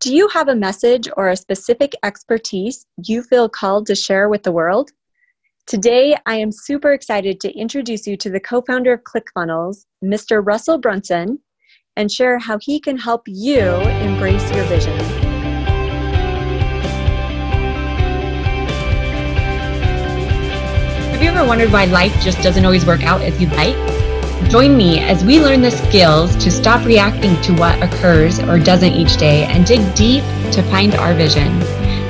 Do you have a message or a specific expertise you feel called to share with the world? Today, I am super excited to introduce you to the co founder of ClickFunnels, Mr. Russell Brunson, and share how he can help you embrace your vision. Have you ever wondered why life just doesn't always work out as you'd like? Join me as we learn the skills to stop reacting to what occurs or doesn't each day and dig deep to find our vision.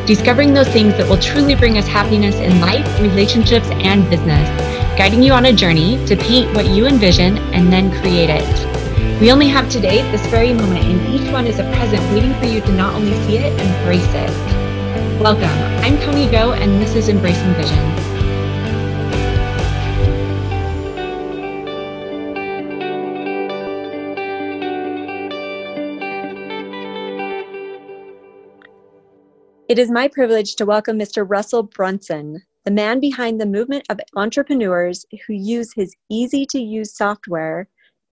Discovering those things that will truly bring us happiness in life, relationships, and business. Guiding you on a journey to paint what you envision and then create it. We only have today, this very moment, and each one is a present waiting for you to not only see it, embrace it. Welcome. I'm Tony Go, and this is Embracing Vision. It is my privilege to welcome Mr. Russell Brunson, the man behind the movement of entrepreneurs who use his easy to use software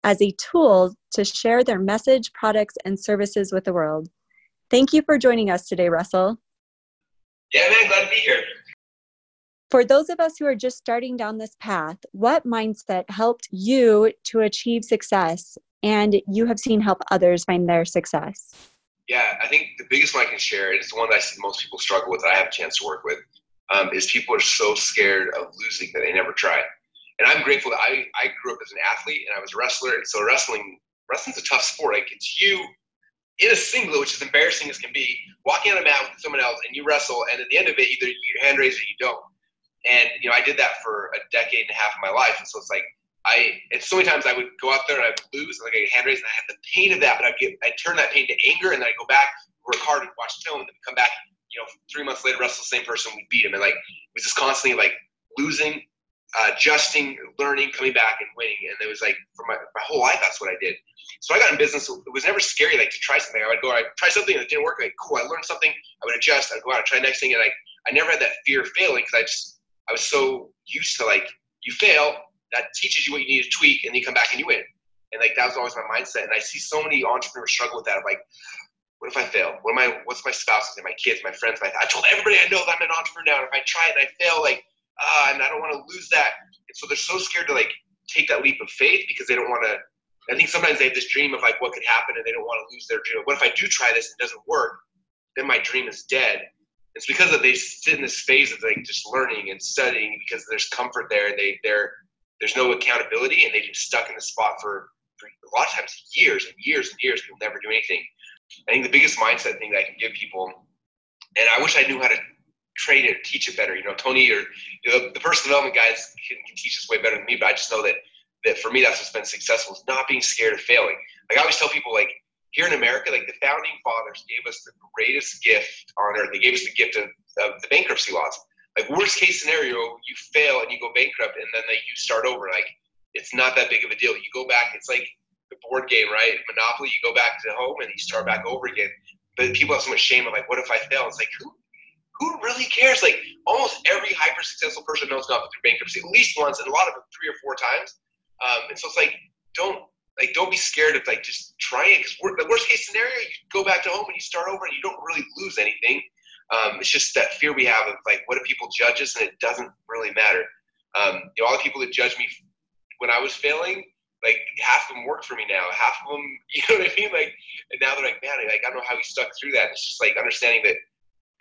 as a tool to share their message, products, and services with the world. Thank you for joining us today, Russell. Yeah, man, glad to be here. For those of us who are just starting down this path, what mindset helped you to achieve success and you have seen help others find their success? Yeah, I think the biggest one I can share, and it's the one that I see most people struggle with that I have a chance to work with, um, is people are so scared of losing that they never try. And I'm grateful that I, I grew up as an athlete and I was a wrestler. And so wrestling wrestling's a tough sport. Like it's you in a singlet, which is embarrassing as can be, walking on a mat with someone else and you wrestle. And at the end of it, either you hand raise or you don't. And, you know, I did that for a decade and a half of my life. And so it's like, I and so many times I would go out there and I would lose, and like a hand raise, and I had the pain of that, but I'd get I turn that pain to anger, and then I go back, work hard, and watch film, and then come back. You know, three months later, wrestle the same person, we beat him, and like it was just constantly like losing, uh, adjusting, learning, coming back, and winning. And it was like for my, my whole life, that's what I did. So I got in business. It was never scary, like to try something. I would go, I try something that didn't work. Like, cool, I learned something. I would adjust. I'd go out and try next thing, and I I never had that fear of failing because I just I was so used to like you fail, that teaches you what you need to tweak, and you come back and you win. And like that was always my mindset. And I see so many entrepreneurs struggle with that. Of like, what if I fail? What am I? What's my spouse and my kids, my friends? My I told everybody I know that I'm an entrepreneur. And if I try it and I fail, like, ah, and I don't want to lose that. And so they're so scared to like take that leap of faith because they don't want to. I think sometimes they have this dream of like what could happen, and they don't want to lose their dream. What if I do try this and it doesn't work? Then my dream is dead. It's because of they sit in this phase of like just learning and studying because there's comfort there. and They they're there's no accountability and they get stuck in the spot for, for a lot of times years and years and years. People never do anything. I think the biggest mindset thing that I can give people, and I wish I knew how to train it, teach it better. You know, Tony or you know, the personal development guys can, can teach this way better than me, but I just know that that for me that's what's been successful is not being scared of failing. Like I always tell people, like here in America, like the founding fathers gave us the greatest gift on earth. They gave us the gift of, of the bankruptcy laws like worst case scenario, you fail and you go bankrupt, and then like, you start over. Like it's not that big of a deal. You go back. It's like the board game, right? Monopoly. You go back to home and you start back over again. But people have so much shame of like, what if I fail? It's like who who really cares? Like almost every hyper successful person knows gone through bankruptcy at least once, and a lot of them three or four times. Um, and so it's like don't like don't be scared of like just trying it because the worst case scenario you go back to home and you start over and you don't really lose anything um, it's just that fear we have of like, what do people judge us? And it doesn't really matter. Um, you know, all the people that judged me when I was failing, like half of them work for me now. Half of them, you know what I mean? Like, and now they're like, man, like I don't know how he stuck through that. It's just like understanding that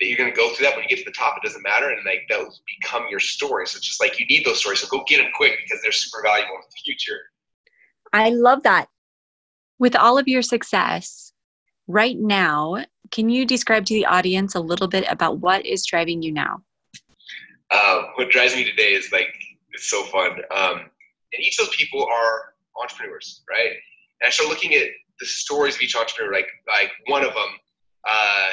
that you're going to go through that when you get to the top. It doesn't matter, and like those become your story. So it's just like you need those stories. So go get them quick because they're super valuable in the future. I love that. With all of your success, right now, can you describe to the audience a little bit about what is driving you now? Uh, what drives me today is like it's so fun. Um, and each of those people are entrepreneurs, right? And I start looking at the stories of each entrepreneur. Like like one of them, uh,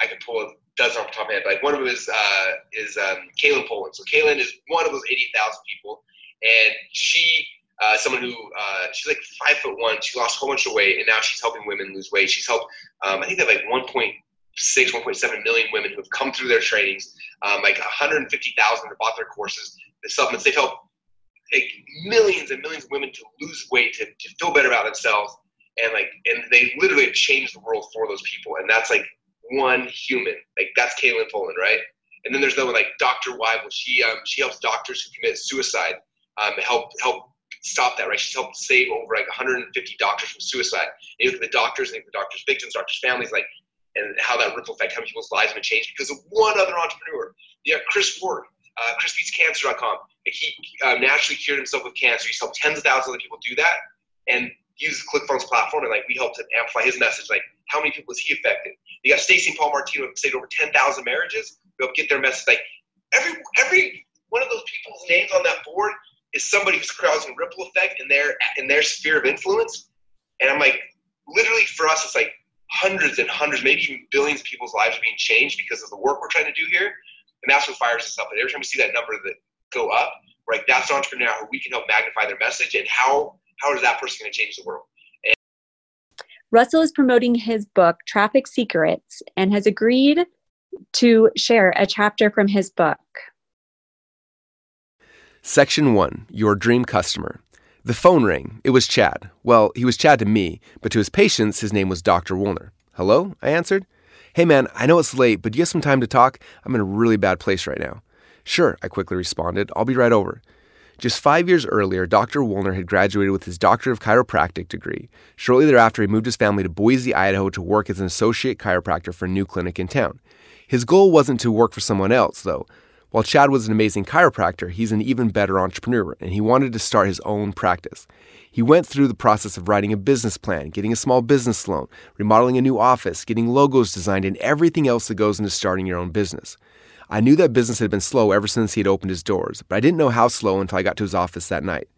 I can pull a dozen off the top of my head. Like one of them is uh, is um, Kaelin Poulin. So Kaelin is one of those eighty thousand people, and she uh, someone who uh, she's like five foot one. She lost a whole bunch of weight, and now she's helping women lose weight. She's helped, um, I think, they have like 1.6, 1.7 million women who have come through their trainings. Um, like 150,000 have bought their courses, the supplements. They've helped like millions and millions of women to lose weight, to, to feel better about themselves. and like and they literally changed the world for those people and that's like one human like that's Kaelin Poulin right and then there's the one like Dr. Wible she um, she helps doctors who commit suicide um, help help stop that right she's helped save over like 150 doctors from suicide and you look at the doctors and the doctors victims doctors families like and how that ripple effect how many people's lives have been changed because of one other entrepreneur yeah Chris Wark uh, ChrisBeatsCancer.com he uh, naturally cured himself with cancer he's helped tens of thousands of other people do that and uses ClickFunnels platform and like we helped to amplify his message. Like how many people has he affected? You got Stacy and Paul Martino who saved over 10,000 marriages. We help get their message. Like every every one of those people's names on that board is somebody who's causing ripple effect in their in their sphere of influence. And I'm like, literally for us, it's like hundreds and hundreds, maybe even billions of people's lives are being changed because of the work we're trying to do here. And that's what fires us up. And every time we see that number that go up, we're like, that's an entrepreneur who we can help magnify their message and how how is that person going to change the world? And- Russell is promoting his book, Traffic Secrets, and has agreed to share a chapter from his book. Section 1 Your Dream Customer. The phone rang. It was Chad. Well, he was Chad to me, but to his patients, his name was Dr. Woolner. Hello? I answered. Hey man, I know it's late, but do you have some time to talk? I'm in a really bad place right now. Sure, I quickly responded. I'll be right over. Just five years earlier, Dr. Woolner had graduated with his Doctor of Chiropractic degree. Shortly thereafter, he moved his family to Boise, Idaho to work as an associate chiropractor for a new clinic in town. His goal wasn't to work for someone else, though. While Chad was an amazing chiropractor, he's an even better entrepreneur, and he wanted to start his own practice. He went through the process of writing a business plan, getting a small business loan, remodeling a new office, getting logos designed, and everything else that goes into starting your own business. I knew that business had been slow ever since he had opened his doors, but I didn't know how slow until I got to his office that night.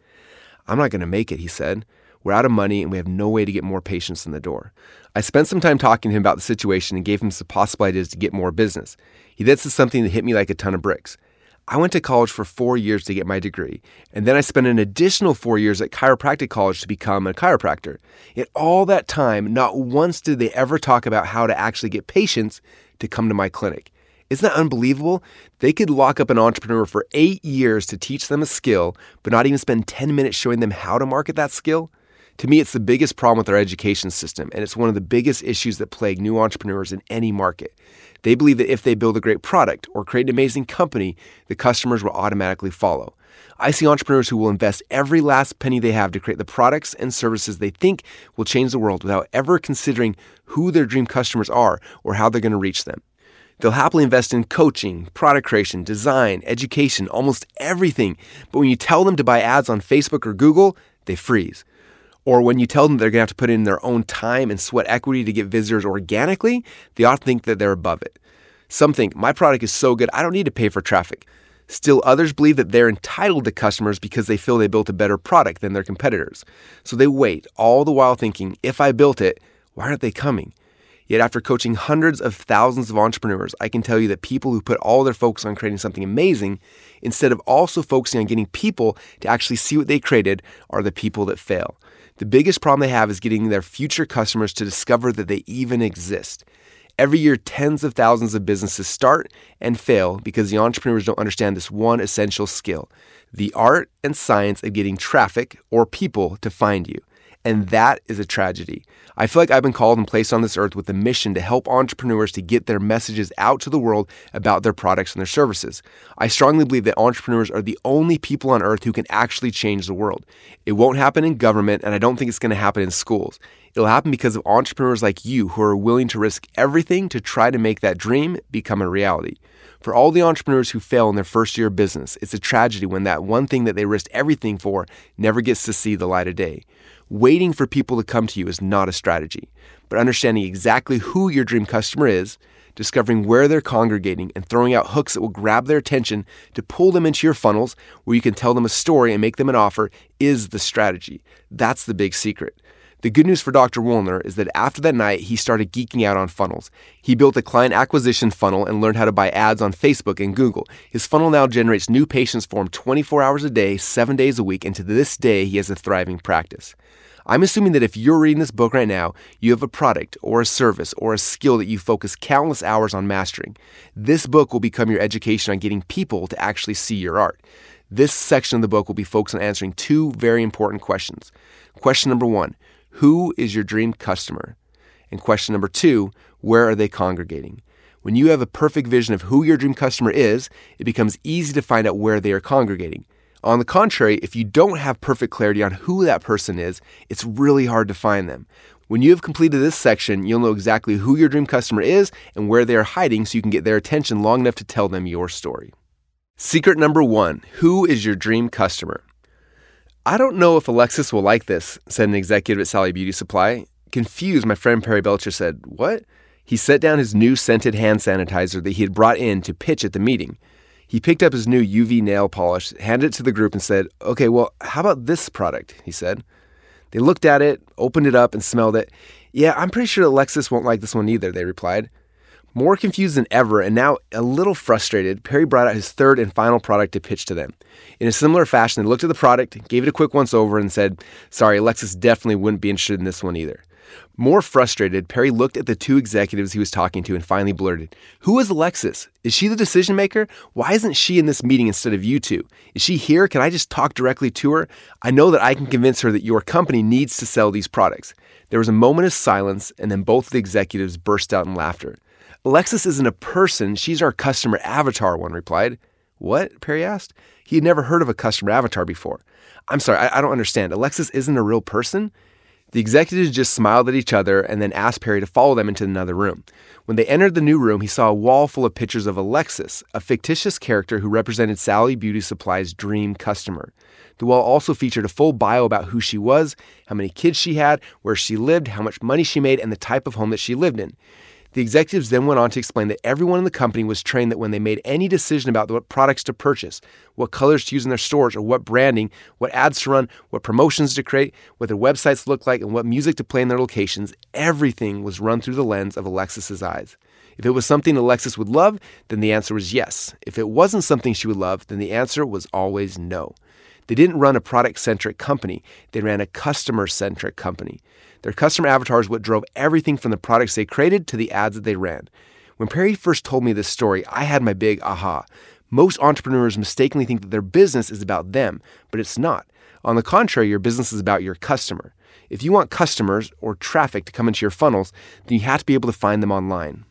I'm not going to make it, he said. We're out of money and we have no way to get more patients in the door. I spent some time talking to him about the situation and gave him some possible ideas to get more business. He then said something that hit me like a ton of bricks. I went to college for four years to get my degree, and then I spent an additional four years at chiropractic college to become a chiropractor. In all that time, not once did they ever talk about how to actually get patients to come to my clinic. Isn't that unbelievable? They could lock up an entrepreneur for eight years to teach them a skill, but not even spend 10 minutes showing them how to market that skill. To me, it's the biggest problem with our education system, and it's one of the biggest issues that plague new entrepreneurs in any market. They believe that if they build a great product or create an amazing company, the customers will automatically follow. I see entrepreneurs who will invest every last penny they have to create the products and services they think will change the world without ever considering who their dream customers are or how they're going to reach them. They'll happily invest in coaching, product creation, design, education, almost everything. But when you tell them to buy ads on Facebook or Google, they freeze. Or when you tell them they're going to have to put in their own time and sweat equity to get visitors organically, they often think that they're above it. Some think, my product is so good, I don't need to pay for traffic. Still, others believe that they're entitled to customers because they feel they built a better product than their competitors. So they wait, all the while thinking, if I built it, why aren't they coming? Yet, after coaching hundreds of thousands of entrepreneurs, I can tell you that people who put all their focus on creating something amazing, instead of also focusing on getting people to actually see what they created, are the people that fail. The biggest problem they have is getting their future customers to discover that they even exist. Every year, tens of thousands of businesses start and fail because the entrepreneurs don't understand this one essential skill the art and science of getting traffic or people to find you. And that is a tragedy. I feel like I've been called and placed on this earth with a mission to help entrepreneurs to get their messages out to the world about their products and their services. I strongly believe that entrepreneurs are the only people on earth who can actually change the world. It won't happen in government, and I don't think it's going to happen in schools. It'll happen because of entrepreneurs like you who are willing to risk everything to try to make that dream become a reality. For all the entrepreneurs who fail in their first year of business, it's a tragedy when that one thing that they risked everything for never gets to see the light of day. Waiting for people to come to you is not a strategy, but understanding exactly who your dream customer is, discovering where they're congregating, and throwing out hooks that will grab their attention to pull them into your funnels where you can tell them a story and make them an offer is the strategy. That's the big secret. The good news for Dr. Woolner is that after that night, he started geeking out on funnels. He built a client acquisition funnel and learned how to buy ads on Facebook and Google. His funnel now generates new patients for him 24 hours a day, seven days a week, and to this day, he has a thriving practice. I'm assuming that if you're reading this book right now, you have a product or a service or a skill that you focus countless hours on mastering. This book will become your education on getting people to actually see your art. This section of the book will be focused on answering two very important questions. Question number one Who is your dream customer? And question number two Where are they congregating? When you have a perfect vision of who your dream customer is, it becomes easy to find out where they are congregating. On the contrary, if you don't have perfect clarity on who that person is, it's really hard to find them. When you have completed this section, you'll know exactly who your dream customer is and where they are hiding so you can get their attention long enough to tell them your story. Secret number one Who is your dream customer? I don't know if Alexis will like this, said an executive at Sally Beauty Supply. Confused, my friend Perry Belcher said, What? He set down his new scented hand sanitizer that he had brought in to pitch at the meeting. He picked up his new UV nail polish, handed it to the group, and said, Okay, well, how about this product? He said. They looked at it, opened it up, and smelled it. Yeah, I'm pretty sure Alexis won't like this one either, they replied. More confused than ever and now a little frustrated, Perry brought out his third and final product to pitch to them. In a similar fashion, they looked at the product, gave it a quick once over, and said, Sorry, Alexis definitely wouldn't be interested in this one either. More frustrated, Perry looked at the two executives he was talking to and finally blurted, Who is Alexis? Is she the decision maker? Why isn't she in this meeting instead of you two? Is she here? Can I just talk directly to her? I know that I can convince her that your company needs to sell these products. There was a moment of silence, and then both the executives burst out in laughter. Alexis isn't a person, she's our customer avatar, one replied. What? Perry asked. He had never heard of a customer avatar before. I'm sorry, I, I don't understand. Alexis isn't a real person? The executives just smiled at each other and then asked Perry to follow them into another room. When they entered the new room, he saw a wall full of pictures of Alexis, a fictitious character who represented Sally Beauty Supply's dream customer. The wall also featured a full bio about who she was, how many kids she had, where she lived, how much money she made, and the type of home that she lived in. The executives then went on to explain that everyone in the company was trained that when they made any decision about what products to purchase, what colors to use in their stores, or what branding, what ads to run, what promotions to create, what their websites look like, and what music to play in their locations, everything was run through the lens of Alexis's eyes. If it was something Alexis would love, then the answer was yes. If it wasn't something she would love, then the answer was always no. They didn't run a product centric company, they ran a customer centric company. Their customer avatar is what drove everything from the products they created to the ads that they ran. When Perry first told me this story, I had my big aha. Most entrepreneurs mistakenly think that their business is about them, but it's not. On the contrary, your business is about your customer. If you want customers or traffic to come into your funnels, then you have to be able to find them online.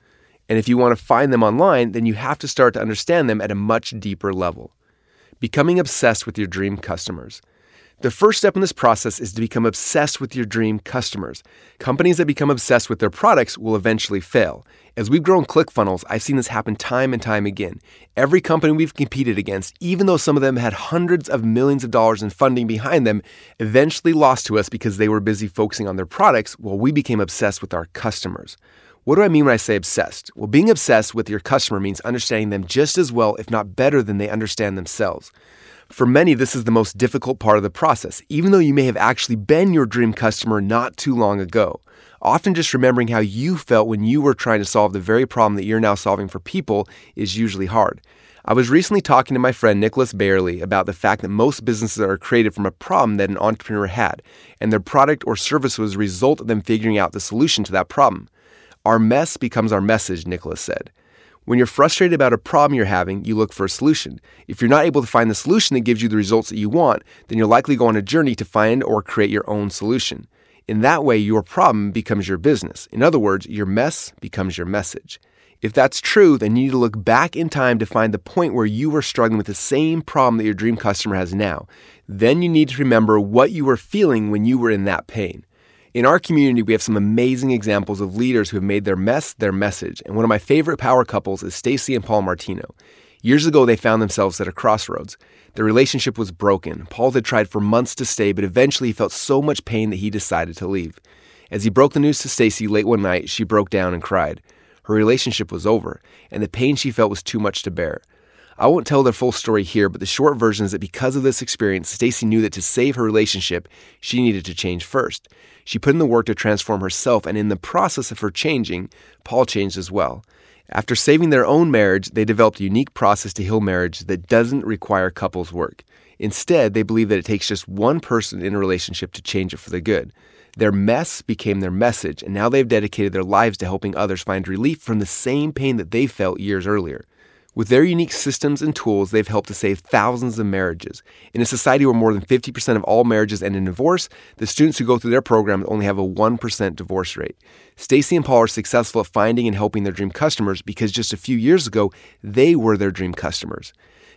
And if you want to find them online, then you have to start to understand them at a much deeper level. Becoming obsessed with your dream customers. The first step in this process is to become obsessed with your dream customers. Companies that become obsessed with their products will eventually fail. As we've grown ClickFunnels, I've seen this happen time and time again. Every company we've competed against, even though some of them had hundreds of millions of dollars in funding behind them, eventually lost to us because they were busy focusing on their products while we became obsessed with our customers. What do I mean when I say obsessed? Well, being obsessed with your customer means understanding them just as well, if not better, than they understand themselves. For many, this is the most difficult part of the process, even though you may have actually been your dream customer not too long ago. Often just remembering how you felt when you were trying to solve the very problem that you're now solving for people is usually hard. I was recently talking to my friend Nicholas Bayerle about the fact that most businesses are created from a problem that an entrepreneur had, and their product or service was a result of them figuring out the solution to that problem. Our mess becomes our message, Nicholas said. When you're frustrated about a problem you're having, you look for a solution. If you're not able to find the solution that gives you the results that you want, then you'll likely go on a journey to find or create your own solution. In that way, your problem becomes your business. In other words, your mess becomes your message. If that's true, then you need to look back in time to find the point where you were struggling with the same problem that your dream customer has now. Then you need to remember what you were feeling when you were in that pain. In our community, we have some amazing examples of leaders who have made their mess their message. And one of my favorite power couples is Stacy and Paul Martino. Years ago, they found themselves at a crossroads. Their relationship was broken. Paul had tried for months to stay, but eventually he felt so much pain that he decided to leave. As he broke the news to Stacy late one night, she broke down and cried. Her relationship was over, and the pain she felt was too much to bear. I won't tell their full story here, but the short version is that because of this experience, Stacy knew that to save her relationship, she needed to change first. She put in the work to transform herself, and in the process of her changing, Paul changed as well. After saving their own marriage, they developed a unique process to heal marriage that doesn't require couples work. Instead, they believe that it takes just one person in a relationship to change it for the good. Their mess became their message, and now they've dedicated their lives to helping others find relief from the same pain that they felt years earlier. With their unique systems and tools, they've helped to save thousands of marriages. In a society where more than 50% of all marriages end in divorce, the students who go through their program only have a 1% divorce rate. Stacy and Paul are successful at finding and helping their dream customers because just a few years ago, they were their dream customers.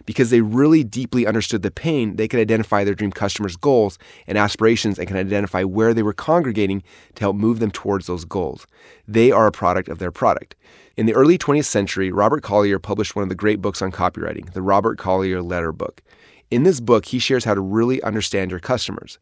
Because they really deeply understood the pain, they could identify their dream customers' goals and aspirations and can identify where they were congregating to help move them towards those goals. They are a product of their product. In the early 20th century, Robert Collier published one of the great books on copywriting, the Robert Collier Letter Book. In this book, he shares how to really understand your customers.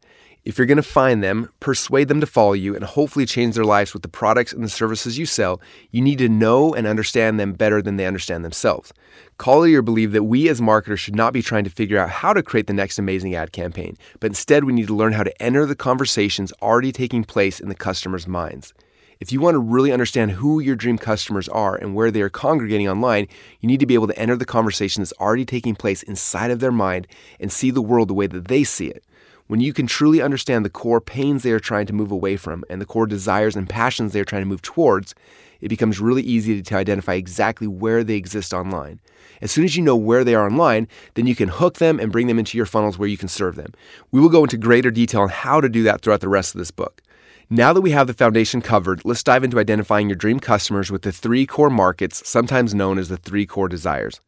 If you're going to find them, persuade them to follow you, and hopefully change their lives with the products and the services you sell, you need to know and understand them better than they understand themselves. Collier believed that we as marketers should not be trying to figure out how to create the next amazing ad campaign, but instead we need to learn how to enter the conversations already taking place in the customer's minds. If you want to really understand who your dream customers are and where they are congregating online, you need to be able to enter the conversation that's already taking place inside of their mind and see the world the way that they see it. When you can truly understand the core pains they are trying to move away from and the core desires and passions they are trying to move towards, it becomes really easy to identify exactly where they exist online. As soon as you know where they are online, then you can hook them and bring them into your funnels where you can serve them. We will go into greater detail on how to do that throughout the rest of this book. Now that we have the foundation covered, let's dive into identifying your dream customers with the three core markets, sometimes known as the three core desires.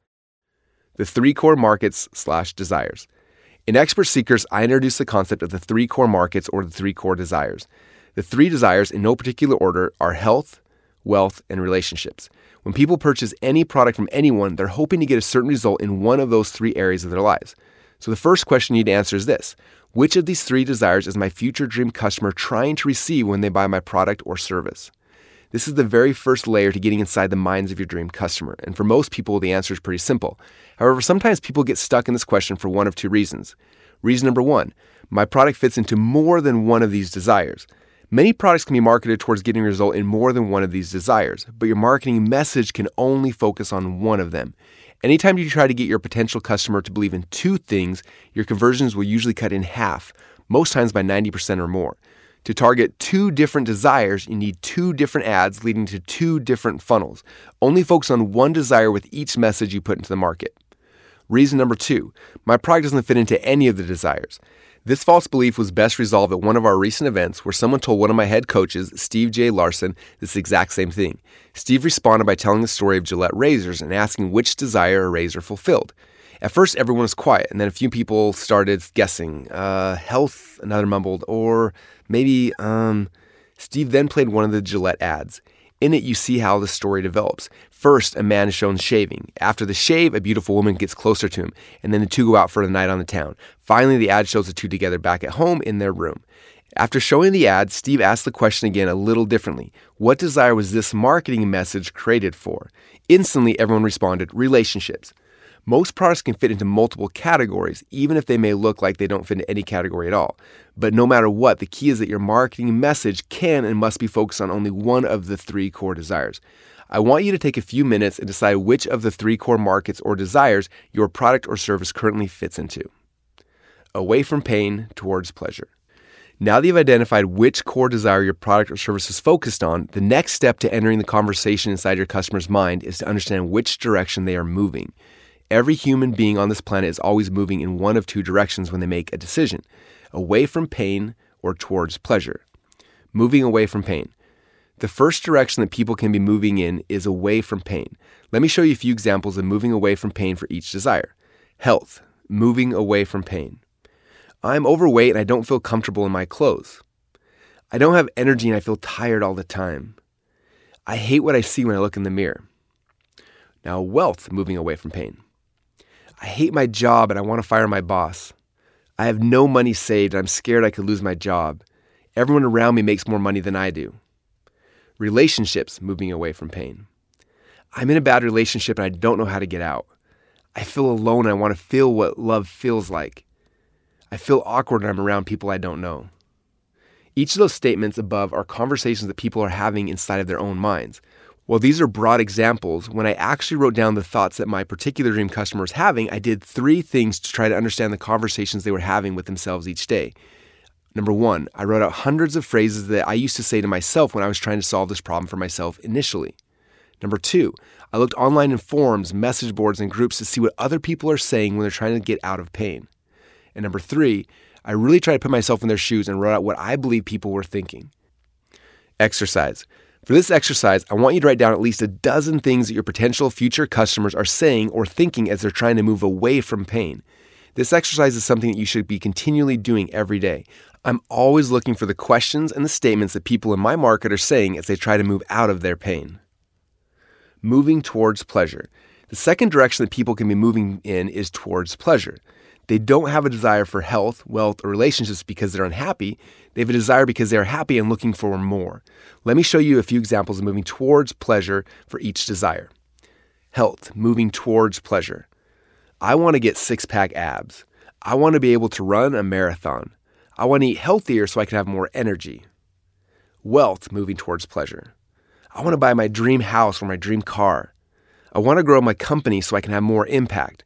The three core markets slash desires. In Expert Secrets, I introduce the concept of the three core markets or the three core desires. The three desires, in no particular order, are health, wealth, and relationships. When people purchase any product from anyone, they're hoping to get a certain result in one of those three areas of their lives. So the first question you need to answer is this which of these three desires is my future dream customer trying to receive when they buy my product or service? This is the very first layer to getting inside the minds of your dream customer. And for most people, the answer is pretty simple. However, sometimes people get stuck in this question for one of two reasons. Reason number one my product fits into more than one of these desires. Many products can be marketed towards getting a result in more than one of these desires, but your marketing message can only focus on one of them. Anytime you try to get your potential customer to believe in two things, your conversions will usually cut in half, most times by 90% or more. To target two different desires, you need two different ads leading to two different funnels. Only focus on one desire with each message you put into the market. Reason number two my product doesn't fit into any of the desires. This false belief was best resolved at one of our recent events where someone told one of my head coaches, Steve J. Larsen, this exact same thing. Steve responded by telling the story of Gillette razors and asking which desire a razor fulfilled. At first, everyone was quiet, and then a few people started guessing. Uh, health, another mumbled, or maybe, um, Steve then played one of the Gillette ads. In it, you see how the story develops. First, a man is shown shaving. After the shave, a beautiful woman gets closer to him, and then the two go out for the night on the town. Finally, the ad shows the two together back at home in their room. After showing the ad, Steve asked the question again a little differently. What desire was this marketing message created for? Instantly, everyone responded relationships. Most products can fit into multiple categories, even if they may look like they don't fit into any category at all. But no matter what, the key is that your marketing message can and must be focused on only one of the three core desires. I want you to take a few minutes and decide which of the three core markets or desires your product or service currently fits into. Away from pain towards pleasure. Now that you've identified which core desire your product or service is focused on, the next step to entering the conversation inside your customer's mind is to understand which direction they are moving. Every human being on this planet is always moving in one of two directions when they make a decision away from pain or towards pleasure. Moving away from pain. The first direction that people can be moving in is away from pain. Let me show you a few examples of moving away from pain for each desire. Health, moving away from pain. I'm overweight and I don't feel comfortable in my clothes. I don't have energy and I feel tired all the time. I hate what I see when I look in the mirror. Now, wealth, moving away from pain. I hate my job and I want to fire my boss. I have no money saved and I'm scared I could lose my job. Everyone around me makes more money than I do. Relationships moving away from pain. I'm in a bad relationship and I don't know how to get out. I feel alone and I want to feel what love feels like. I feel awkward when I'm around people I don't know. Each of those statements above are conversations that people are having inside of their own minds. While these are broad examples, when I actually wrote down the thoughts that my particular dream customer was having, I did three things to try to understand the conversations they were having with themselves each day. Number one, I wrote out hundreds of phrases that I used to say to myself when I was trying to solve this problem for myself initially. Number two, I looked online in forums, message boards, and groups to see what other people are saying when they're trying to get out of pain. And number three, I really tried to put myself in their shoes and wrote out what I believe people were thinking. Exercise. For this exercise, I want you to write down at least a dozen things that your potential future customers are saying or thinking as they're trying to move away from pain. This exercise is something that you should be continually doing every day. I'm always looking for the questions and the statements that people in my market are saying as they try to move out of their pain. Moving towards pleasure. The second direction that people can be moving in is towards pleasure. They don't have a desire for health, wealth, or relationships because they're unhappy. They have a desire because they are happy and looking for more. Let me show you a few examples of moving towards pleasure for each desire. Health, moving towards pleasure. I want to get six pack abs. I want to be able to run a marathon. I want to eat healthier so I can have more energy. Wealth, moving towards pleasure. I want to buy my dream house or my dream car. I want to grow my company so I can have more impact.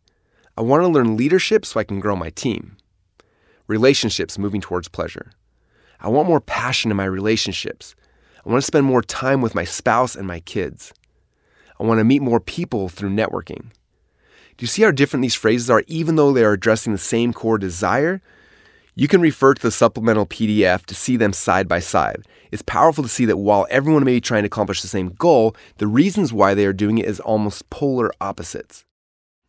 I want to learn leadership so I can grow my team. Relationships moving towards pleasure. I want more passion in my relationships. I want to spend more time with my spouse and my kids. I want to meet more people through networking. Do you see how different these phrases are, even though they are addressing the same core desire? You can refer to the supplemental PDF to see them side by side. It's powerful to see that while everyone may be trying to accomplish the same goal, the reasons why they are doing it is almost polar opposites.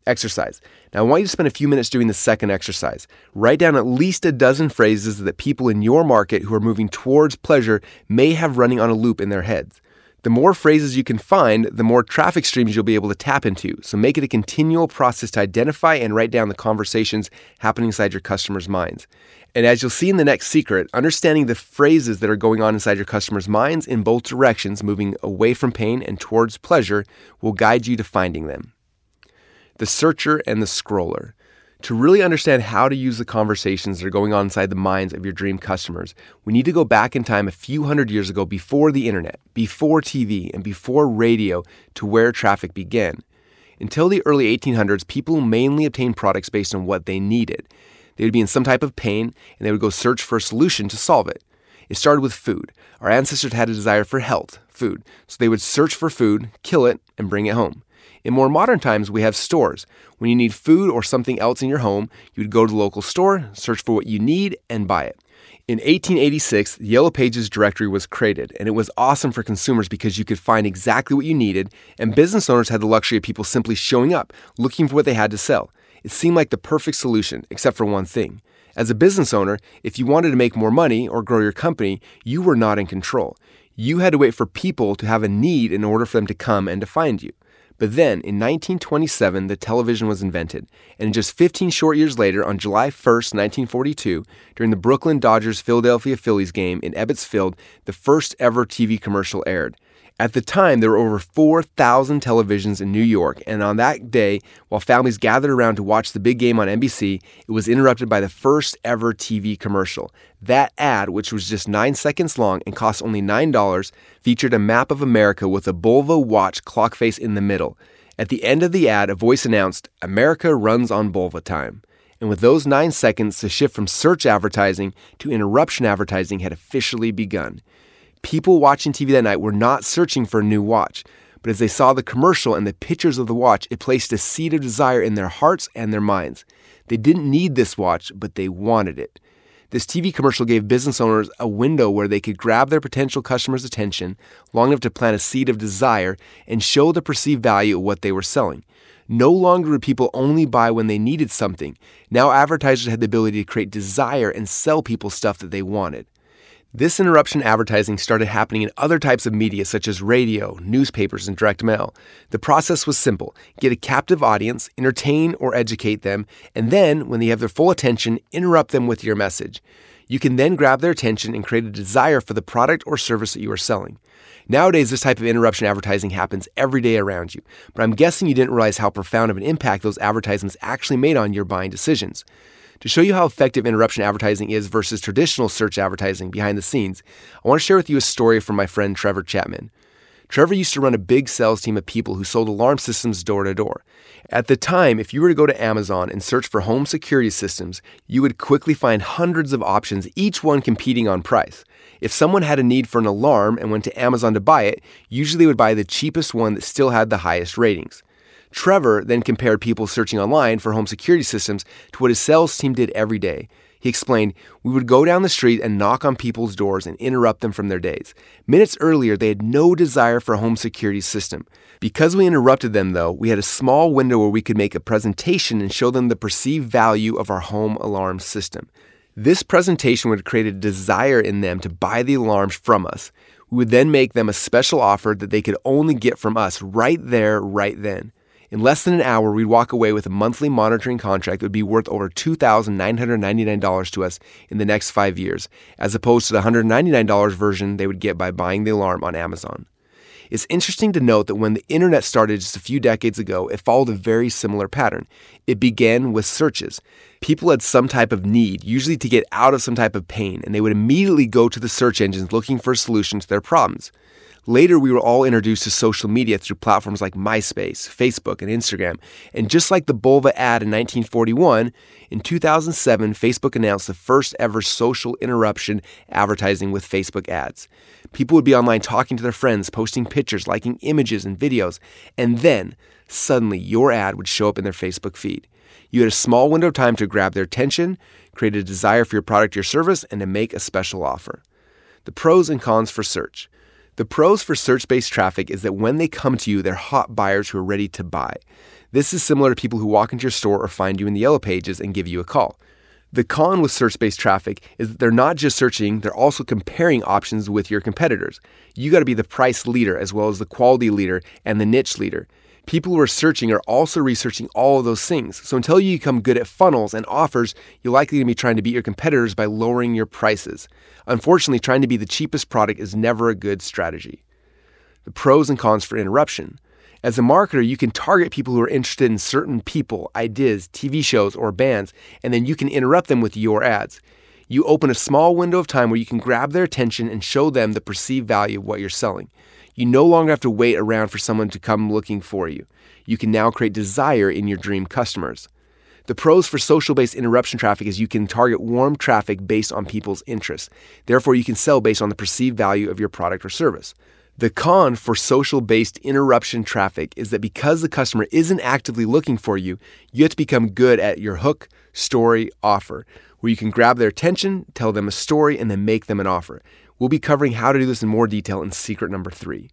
Exercise. Now, I want you to spend a few minutes doing the second exercise. Write down at least a dozen phrases that people in your market who are moving towards pleasure may have running on a loop in their heads. The more phrases you can find, the more traffic streams you'll be able to tap into. So make it a continual process to identify and write down the conversations happening inside your customers' minds. And as you'll see in the next secret, understanding the phrases that are going on inside your customers' minds in both directions, moving away from pain and towards pleasure, will guide you to finding them the searcher and the scroller. To really understand how to use the conversations that are going on inside the minds of your dream customers, we need to go back in time a few hundred years ago before the internet, before TV, and before radio to where traffic began. Until the early 1800s, people mainly obtained products based on what they needed. They would be in some type of pain and they would go search for a solution to solve it. It started with food. Our ancestors had a desire for health, food, so they would search for food, kill it, and bring it home. In more modern times, we have stores. When you need food or something else in your home, you would go to the local store, search for what you need, and buy it. In 1886, the Yellow Pages directory was created, and it was awesome for consumers because you could find exactly what you needed, and business owners had the luxury of people simply showing up, looking for what they had to sell. It seemed like the perfect solution, except for one thing. As a business owner, if you wanted to make more money or grow your company, you were not in control. You had to wait for people to have a need in order for them to come and to find you. But then, in 1927, the television was invented, and just 15 short years later, on July 1, 1942, during the Brooklyn Dodgers Philadelphia Phillies game in Ebbets Field, the first ever TV commercial aired. At the time, there were over 4,000 televisions in New York, and on that day, while families gathered around to watch the big game on NBC, it was interrupted by the first ever TV commercial. That ad, which was just nine seconds long and cost only $9, featured a map of America with a Bulova watch clock face in the middle. At the end of the ad, a voice announced, America runs on Bulova time. And with those nine seconds, the shift from search advertising to interruption advertising had officially begun. People watching TV that night were not searching for a new watch, but as they saw the commercial and the pictures of the watch, it placed a seed of desire in their hearts and their minds. They didn't need this watch, but they wanted it. This TV commercial gave business owners a window where they could grab their potential customers' attention long enough to plant a seed of desire and show the perceived value of what they were selling. No longer would people only buy when they needed something. Now advertisers had the ability to create desire and sell people stuff that they wanted. This interruption advertising started happening in other types of media such as radio, newspapers, and direct mail. The process was simple get a captive audience, entertain or educate them, and then, when they have their full attention, interrupt them with your message. You can then grab their attention and create a desire for the product or service that you are selling. Nowadays, this type of interruption advertising happens every day around you, but I'm guessing you didn't realize how profound of an impact those advertisements actually made on your buying decisions. To show you how effective interruption advertising is versus traditional search advertising behind the scenes, I want to share with you a story from my friend Trevor Chapman. Trevor used to run a big sales team of people who sold alarm systems door to door. At the time, if you were to go to Amazon and search for home security systems, you would quickly find hundreds of options, each one competing on price. If someone had a need for an alarm and went to Amazon to buy it, usually they would buy the cheapest one that still had the highest ratings. Trevor then compared people searching online for home security systems to what his sales team did every day. He explained, We would go down the street and knock on people's doors and interrupt them from their days. Minutes earlier, they had no desire for a home security system. Because we interrupted them, though, we had a small window where we could make a presentation and show them the perceived value of our home alarm system. This presentation would create a desire in them to buy the alarms from us. We would then make them a special offer that they could only get from us right there, right then. In less than an hour, we'd walk away with a monthly monitoring contract that would be worth over $2,999 to us in the next five years, as opposed to the $199 version they would get by buying the alarm on Amazon. It's interesting to note that when the internet started just a few decades ago, it followed a very similar pattern. It began with searches. People had some type of need, usually to get out of some type of pain, and they would immediately go to the search engines looking for a solution to their problems. Later, we were all introduced to social media through platforms like MySpace, Facebook, and Instagram. And just like the Bulova ad in 1941, in 2007, Facebook announced the first ever social interruption advertising with Facebook ads. People would be online talking to their friends, posting pictures, liking images and videos, and then suddenly your ad would show up in their Facebook feed. You had a small window of time to grab their attention, create a desire for your product or service, and to make a special offer. The pros and cons for search. The pros for search based traffic is that when they come to you, they're hot buyers who are ready to buy. This is similar to people who walk into your store or find you in the yellow pages and give you a call. The con with search based traffic is that they're not just searching, they're also comparing options with your competitors. You got to be the price leader as well as the quality leader and the niche leader. People who are searching are also researching all of those things. So until you become good at funnels and offers, you're likely to be trying to beat your competitors by lowering your prices. Unfortunately, trying to be the cheapest product is never a good strategy. The pros and cons for interruption. As a marketer, you can target people who are interested in certain people, ideas, TV shows, or bands, and then you can interrupt them with your ads. You open a small window of time where you can grab their attention and show them the perceived value of what you're selling. You no longer have to wait around for someone to come looking for you. You can now create desire in your dream customers. The pros for social based interruption traffic is you can target warm traffic based on people's interests. Therefore, you can sell based on the perceived value of your product or service. The con for social based interruption traffic is that because the customer isn't actively looking for you, you have to become good at your hook, story, offer, where you can grab their attention, tell them a story, and then make them an offer. We'll be covering how to do this in more detail in secret number three.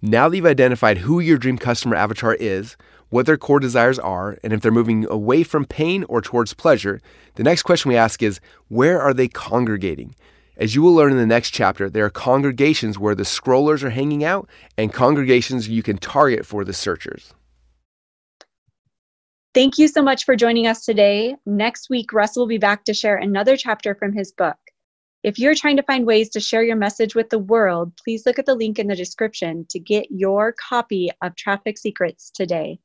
Now that you've identified who your dream customer avatar is, what their core desires are, and if they're moving away from pain or towards pleasure, the next question we ask is where are they congregating? As you will learn in the next chapter, there are congregations where the scrollers are hanging out and congregations you can target for the searchers. Thank you so much for joining us today. Next week, Russ will be back to share another chapter from his book. If you're trying to find ways to share your message with the world, please look at the link in the description to get your copy of Traffic Secrets today.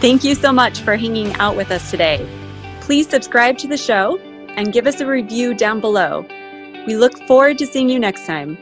Thank you so much for hanging out with us today. Please subscribe to the show and give us a review down below. We look forward to seeing you next time.